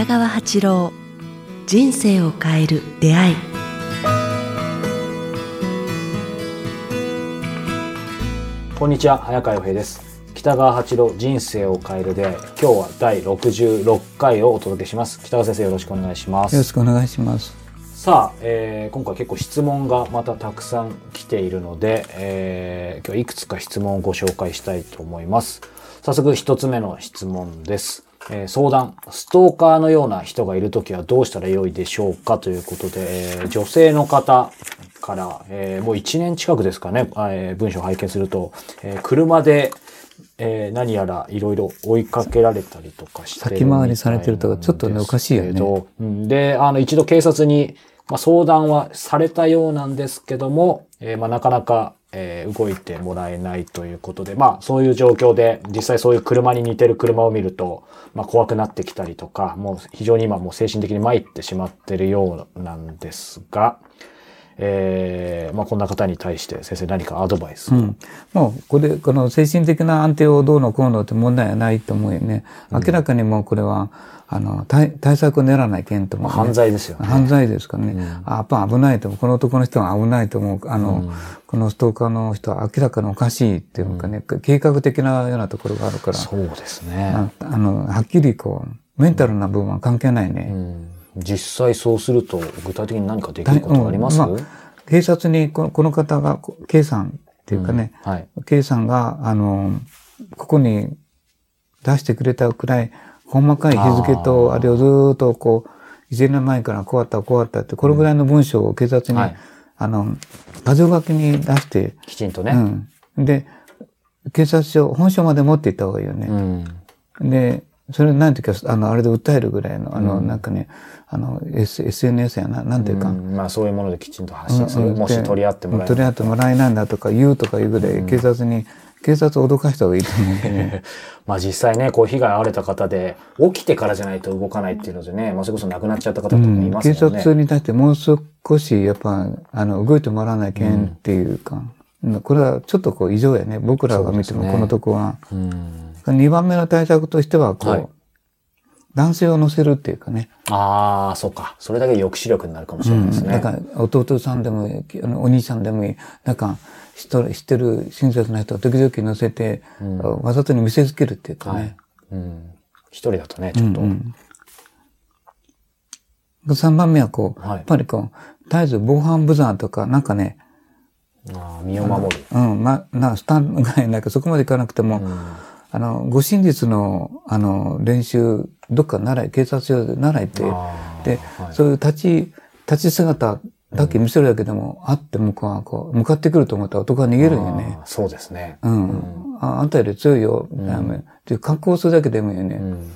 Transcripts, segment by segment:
北川八郎人生を変える出会いこんにちは早川洋平です北川八郎人生を変える出会い今日は第66回をお届けします北川先生よろしくお願いしますよろしくお願いします。さあ、えー今回結構質問がまたたくさん来ているので、えー今日いくつか質問をご紹介したいと思います。早速一つ目の質問です。えー相談、ストーカーのような人がいるときはどうしたらよいでしょうかということで、えー女性の方から、えーもう1年近くですかね、えー文章を拝見すると、えー車で、えー何やらいろいろ追いかけられたりとかしてる先回りされてるとかちょっとねおかしいよね。うん。で、あの、一度警察に、まあ、相談はされたようなんですけども、えーまあ、なかなか、えー動いてもらえないということで、まあ、そういう状況で、実際そういう車に似てる車を見ると、まあ、怖くなってきたりとか、もう非常に今もう精神的に参ってしまってるようなんですが、えーまあ、こんな方に対して先生何かアドバイスを、うん。もう、これ、この精神的な安定をどうのこうのって問題はないと思うよね。明らかにもうこれは、あの、対対策を練らないけんと思う、ね。犯罪ですよね。犯罪ですからね。あやっぱ危ないと思う。この男の人は危ないと思う。あの、このストーカーの人は明らかにおかしいっていうかね、計画的なようなところがあるから、そうですね。ああの、はっきりこう、メンタルな部分は関係ないね。うん実際そうすると具体的に何かできることがあります、うんま警察にこのこの方が、こ K さんっていうかね、はい。K さんが、あの、ここに出してくれたくらい、細かい日付と、あれをずーっとこう、1年前からこうあった、こうあったって、これぐらいの文章を警察に、はいあの、箇条書きに出して、きちんとね。うん。で、警察署、本署まで持っていった方がいいよね。うん。で、それないうか、あの、あれで訴えるぐらいの、あの、なんかね、あの、S、SNS やな、なんていうか、うんまあそういうものできちんと発信する。うんもし取り合ってもらえ取り合ってもらえないんだとか言うとか言うぐらい、警察に、警察を脅かした方がいいと思うね。まあ実際ね、こう被害遭われた方で、起きてからじゃないと動かないっていうのでね、まあそれこそ亡くなっちゃった方とかもいます警もんね。察に対してもう少し、やっぱ、あの、動いてもらわないけんっていうか、これはちょっとこう異常やね。僕らが見ても、このとこは。うん。2番目の対策としては、こう、はい男性を乗せるっていうかね。ああ、そうか。それだけで抑止力になるかもしれないですね。なんか、弟さんでもいい、お兄さんでもいい、なんか、知ってる親切な人を時々乗せて、わざとに見せつけるっていうかね。うん。一人だとね、ちょっと。3番目はこう、はいやっぱりこう、絶えず防犯ブザーとか、なんかね、あー身を守る。うん、ま、な、スタンドがなんかそこまでいかなくても、あの、護身術の、あの、練習、どっか習い、警察署で習いって、で、はいそういう立ち、立ち姿だけ見せるだけでも、あって向こうはこう、向かってくると思ったら男は逃げるんよね。そうですね。うん。ああんたより強いよ、みたいな。で、格好するだけでもいいよね。うん。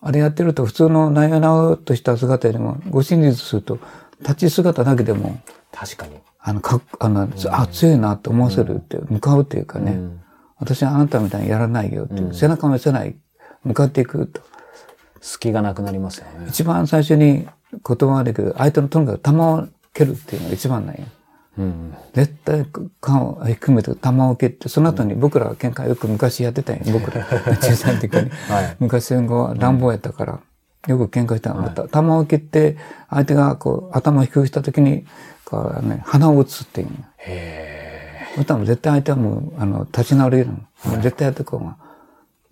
あれやってると普通のなよなよとした姿よりも、護身術すると、立ち姿だけでも、確かに。あの、かっあの、あ、強いなと思わせるって、向かうっていうかね、ん私はあなたみたいにやらないよっていう、背中を見せない、向かっていくと。隙がなくなりますよね。一番最初に言葉悪いけど、相手のとにかく弾を蹴るっていうのが一番なんよ。うん。絶対缶を含めて弾を蹴って、その後に僕らが喧嘩よく昔やってたんよ。僕ら、小さい時に。はい昔戦後は乱暴やったから、よく喧嘩したの。弾を蹴って、相手がこう頭を低くした時に、こうね、鼻を打つっていうの。へそしたら絶対相手はもう、あの、立ち直れるの。もう絶対やってこうが。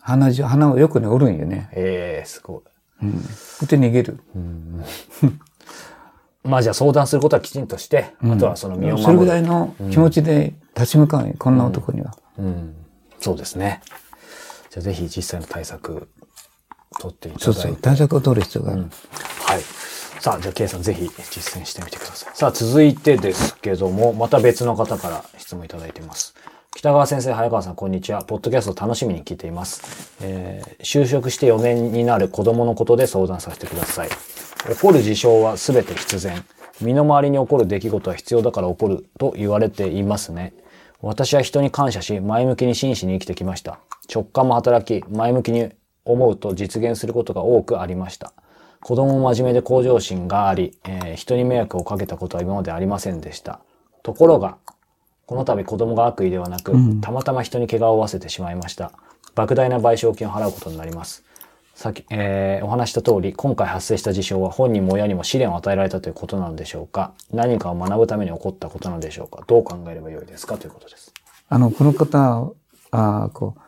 鼻血、鼻をよくね、折るんよね。え。ええ、すごい。うん。そして逃げる。まあじゃあ相談することはきちんとして、あとはその身を守る。それぐらいの気持ちで立ち向かうよ。こんな男には。うん。そうですね。じゃあぜひ実際の対策取っていただいて。そうそう。対策を取る必要がある。はい。さあ、じゃあ、K さんぜひ実践してみてください。さあ、続いてですけども、また別の方から質問いただいています。北川先生、早川さん、こんにちは。ポッドキャスト楽しみに聞いています。えー就職して4年になる子供のことで相談させてください。起こる事象は全て必然。身の回りに起こる出来事は必要だから起こると言われていますね。私は人に感謝し、前向きに真摯に生きてきました。直感も働き、前向きに思うと実現することが多くありました。子供も真面目で向上心があり、えー人に迷惑をかけたことは今までありませんでした。ところが、この度子供が悪意ではなく、たまたま人に怪我を負わせてしまいました。莫大な賠償金を払うことになります。さっき、えーお話しした通り、今回発生した事象は本人も親にも試練を与えられたということなのでしょうか何かを学ぶために起こったことなのでしょうかどう考えればよいですかということです。あの、この方、あこう、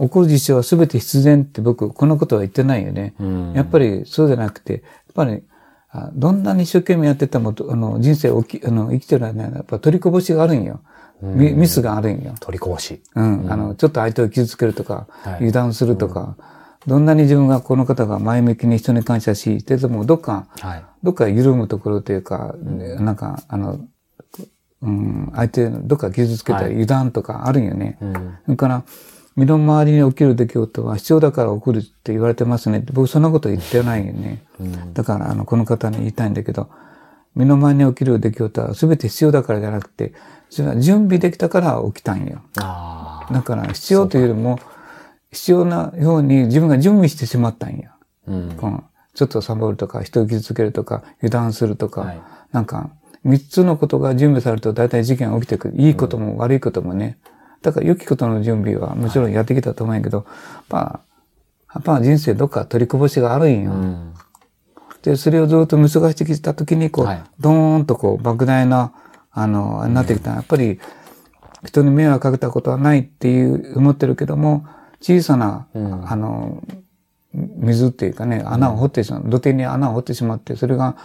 起こる事象は全て必然って僕、このことは言ってないよね。うんやっぱりそうじゃなくて、やっぱり、あどんなに一生懸命やってても、あの、人生をきあの生きてる間にやっぱ取りこぼしがあるんよ。ミミスがあるんよ。取りこぼし。うん。あの、ちょっと相手を傷つけるとか、はい油断するとか、どんなに自分がこの方が前向きに人に感謝し、でもどっか、はい。どっか緩むところというか、なんか、あの、うん、相手、どっか傷つけたり油断とかあるんよね。うん。それから、身の回りに起きる出来事は必要だから起こるって言われてますねって。僕そんなこと言ってないよね。だから、あの、この方に言いたいんだけど、身の回りに起きる出来事は全て必要だからじゃなくて、それは準備できたから起きたんよ。だから、必要というよりも、必要なように自分が準備してしまったんや。うん。このちょっとサボるとか、人を傷つけるとか、油断するとか、はいなんか、三つのことが準備されると大体事件が起きてくる。いいことも悪いこともね。だから良きことの準備はもちろんやってきたと思うんやけど、やっぱ、やっぱ人生どっか取りこぼしがあるんよ。うん。で、それをずっと見過ごしてきたときに、こう、はいドーンとこう、莫大な、あの、なってきた。やっぱり、人に迷惑かけたことはないっていう、思ってるけども、小さな、あの、水っていうかね、穴を掘ってしまう。土手に穴を掘ってしまって、それが、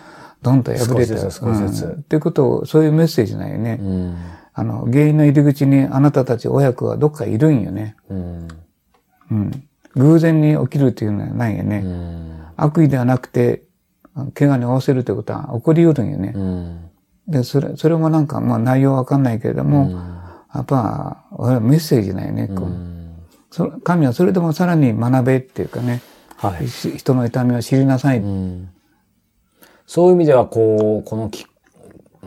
ドンと破れて、少しずつうんっていうことを、そういうメッセージなんよね。うん。あの、原因の入り口にあなたたち親子はどっかいるんよね。うん。うん。偶然に起きるっていうのはないよね。うん。悪意ではなくて、怪我に負わせるということは起こり得るんよね。うん。で、それ、それもなんか、まあ内容わかんないけれども、やっぱ、俺はメッセージなんよね。こうそ神はそれでもさらに学べっていうかね、はい。し人の痛みを知りなさい。うんそういう意味では、こう、このき、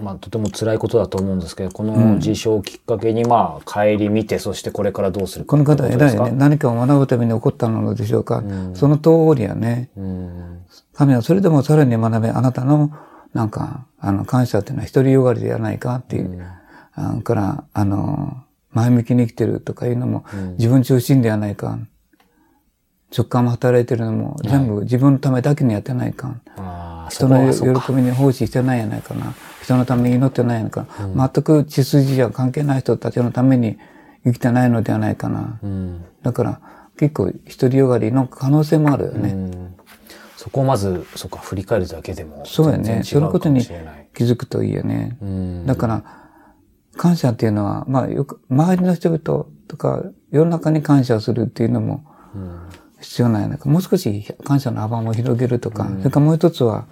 まあ、とても辛いことだと思うんですけど、この事象をきっかけに、まあ、帰り見て、そしてこれからどうするか。この方は偉いね。何かを学ぶために起こったのでしょうか。その通りやね。うん。神はそれでもさらに学べ、あなたの、なんか、あの、感謝っていうのは独りよがりではないかっていう。あから、あの、前向きに生きてるとかいうのも、自分中心ではないか。直感も働いてるのも、全部自分のためだけにやってないか。ああ、そ人の。喜びに奉仕してないやないかな。人のために祈ってないやないかな。全く血筋や関係ない人たちのために生きてないのではないかな。うん。だから、結構独りよがりの可能性もあるよね。うんそこをまず、そっか、振り返るだけでも、そうやね。全そのことに。気づくといいよね。うん。だから、感謝っていうのは、まあよく、周りの人々とか、世の中に感謝するっていうのも必要ないか。もう少し感謝の幅も広げるとか、それからもう一つは、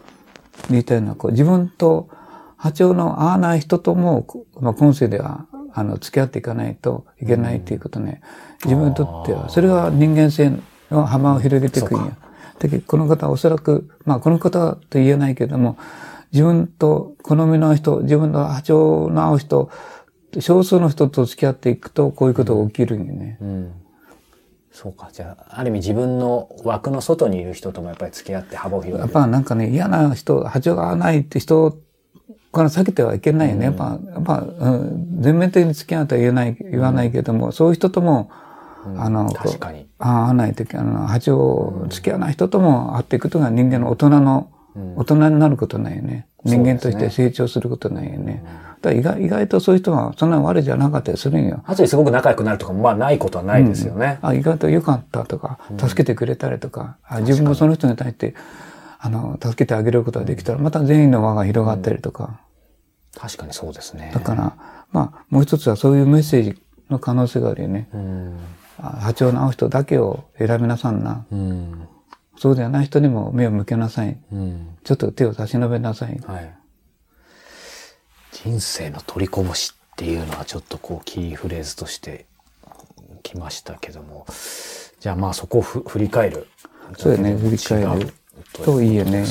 言いたいのは、こう、自分と波長の合わない人とも、こまあ、今世では、あの、付き合っていかないといけないっていうことね。自分にとっては、それが人間性の幅を広げていくんや。だけど、この方はおそらく、まあ、この方と言えないけれども、自分と好みの人、自分の波長の合う人、少数の人と付き合っていくと、こういうことが起きるんよね。うん。そうか。じゃあ、ある意味自分の枠の外にいる人ともやっぱり付き合って幅を広げる。やっぱなんかね、嫌な人、波長が合わないって人から避けてはいけないよね。やっぱ、やっぱ、うん、全面的に付き合うとは言えない、言わないけども、そういう人とも、あの、確かに。合わないとき、あの、波長、付き合わない人とも会っていくことが人間の大人の、大人になることないよね。人間として成長することないよね。だから意外意外とそういう人はそんなに悪いじゃなかったりするんよ。後ですごく仲良くなるとかも、まあないことはないですよね。あ、意外と良かったとか、助けてくれたりとか、あ自分もその人に対して、あの、助けてあげることができたら、また善意の輪が広がったりとか。確かにそうですね。だから、まあ、もう一つはそういうメッセージの可能性があるよね。うん。あ波長の合う人だけを選びなさんな。うん。そうではない人にも目を向けなさい。うん。ちょっと手を差し伸べなさい。はい。人生の取りこぼしっていうのはちょっとこうキーフレーズとしてきましたけども。じゃあまあそこをふ振り返る。そうやね、振り返るといいよね。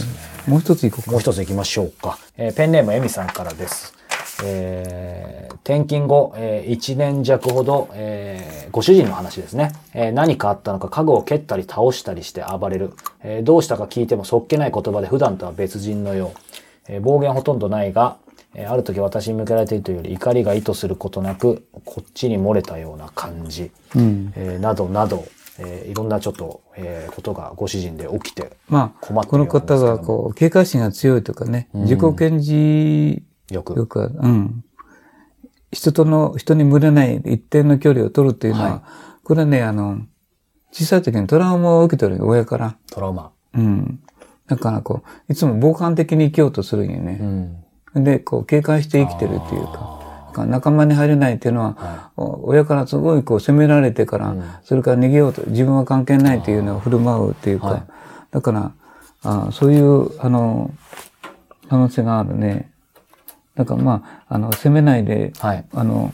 もう一ついこうか。もう一つ行きましょうか。えーペンネームエミさんからです。えー転勤後、え1年弱ほど、えーご主人の話ですね、えー何かあったのか家具を蹴ったり倒したりして暴れる。えーどうしたか聞いてもそっけない言葉で普段とは別人のよう。えー暴言ほとんどないが、えーある時私に向けられているというより怒りが意図することなく、こっちに漏れたような感じ。えーなどなど、えーいろんなちょっと、えーことがご主人で起きて、まあ、困ってこのるようなんですけども方がこう、警戒心が強いとかね、自己顕示よく。よくは、うん。人との、人に群れない一定の距離を取るっていうのは、はいこれね、あの、小さい時にトラウマを受けてるよ、親から。トラウマ。うん。だからこう、いつも防寒的に生きようとするんようね。ん。で、こう、警戒して生きてるっていうか。仲間に入れないっていうのは、はお親からすごいこう責められてから、うんそれから逃げようと、自分は関係ないっていうのを振る舞うっていうか、はいだからあ、そういう、あの、可能性があるね。だからまあ、あの、責めないで、はい。あの、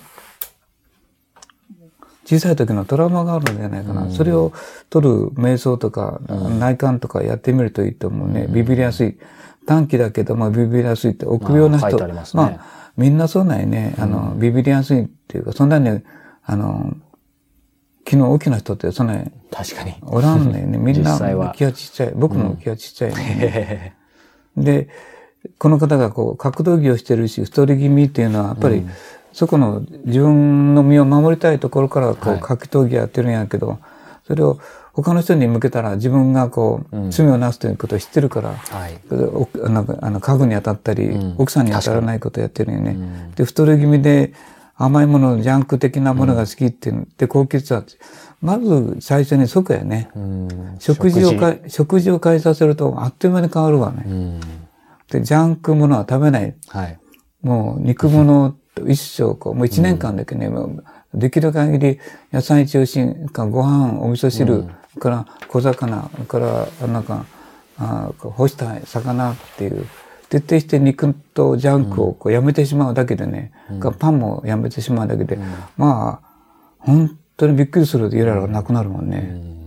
小さい時のトラウマがあるんじゃないかな。それを取る瞑想とか、内観とかやってみるといいと思うね。ビビりやすい。短期だけど、まあビビりやすいって、臆病な人。あー書いてありまあ、みんなそうなんやね。あの、ビビりやすいっていうか、そんなに、あの、気の大きな人ってそんなに確かに。おらんね。みんな実際は気がちっちゃい。僕も気がちっちゃいね。へで、この方がこう、格闘技をしてるし、太り気味っていうのは、やっぱり、そこの自分の身を守りたいところから、こう、はい格闘技やってるんやけど、それを他の人に向けたら自分がこう、罪をなすということを知ってるから、はい。おあのあの家具に当たったり、うん奥さんに当たらないことをやってるよね。で、太り気味で甘いもの、ジャンク的なものが好きっていうの、で、高血圧。まず最初にそこやね。うん。食事をか、食事を変えさせるとあっという間に変わるわね。うん。で、ジャンクものは食べない。はい。もう肉物と一生こう、もう一年間だけね、もうできる限り野菜中心かご飯、お味噌汁、から小魚、からなんか、あ干した魚っていう、徹底して肉とジャンクをこうやめてしまうだけでね、かパンもやめてしまうだけで、まあ、本当にびっくりするイライラがなくなるもんね。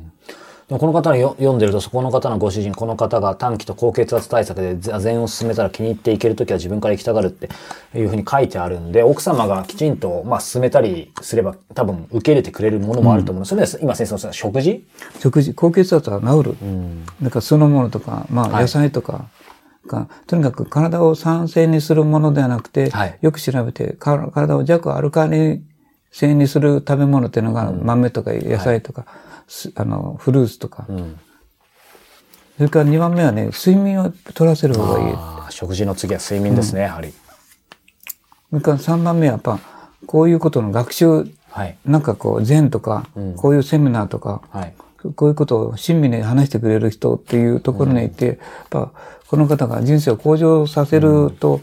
でもこの方のよ読んでると、そこの方のご主人、この方が短期と高血圧対策で座禅を進めたら気に入っていけるときは自分から行きたがるっていうふうに書いてあるんで、奥様がきちんと、まあ、進めたりすれば多分受け入れてくれるものもあると思うの。それで今先生の食事？食事、高血圧は治る。うん。だから酢の物とか、まあはい。野菜とか、かとにかく体を酸性にするものではなくて、はい。よく調べて、か体を弱アルカリ性にする食べ物っていうのが、豆とか野菜とか、すあの、フルーツとか。うん。それから2番目はね、睡眠を取らせる方がいい。食事の次は睡眠ですね、やはり。それから3番目はやっぱ、こういうことの学習、はい。なんかこう、禅とか、うんこういうセミナーとか、はい。こういうことを親身に話してくれる人っていうところに行って、やっぱこの方が人生を向上させると、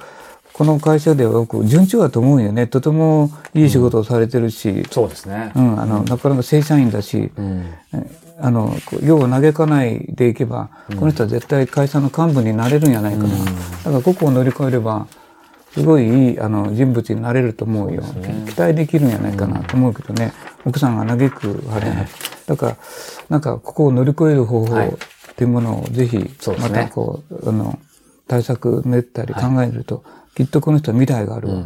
この会社ではよく順調だと思うよね。とてもいい仕事をされてるし、そうですね。う。ん、あの、なかなか正社員だし、うん。えあの、こう世を嘆かないでいけば、この人は絶対会社の幹部になれるんじゃないかな。だからここを乗り越えれば、すごいいいあの人物になれると思うよ。期待できるんじゃないかなと思うけどね。奥さんが嘆くあれなだから、なんかここを乗り越える方法はい。っていうものをぜひ、まそうですね。たこう、あの、対策練ったり考えると、きっとこの人は未来があるわ。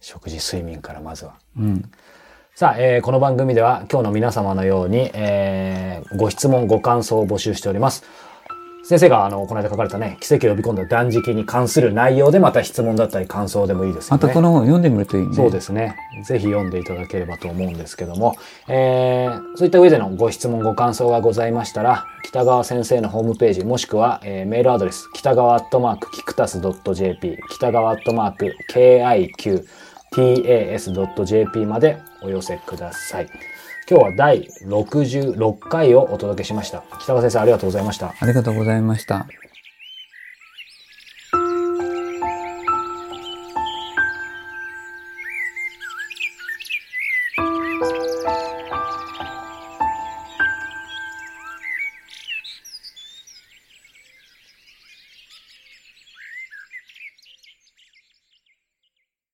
食事、睡眠からまずは。うん。さあ、えーこの番組では今日の皆様のように、えーご質問、ご感想を募集しております。先生が、あの、この間書かれたね、奇跡を呼び込んだ断食に関する内容でまた質問だったり感想でもいいですよね。またこの本読んでみるといいね。そうですね。ぜひ読んでいただければと思うんですけども、えーそういった上でのご質問、ご感想がございましたら、北川先生のホームページ、もしくは、えーメールアドレス、北川アットマーク、キクタス .jp、北川アットマーク、tas.jp までお寄せください。今日は第66回をお届けしました。北川先生、ありがとうございました。ありがとうございました。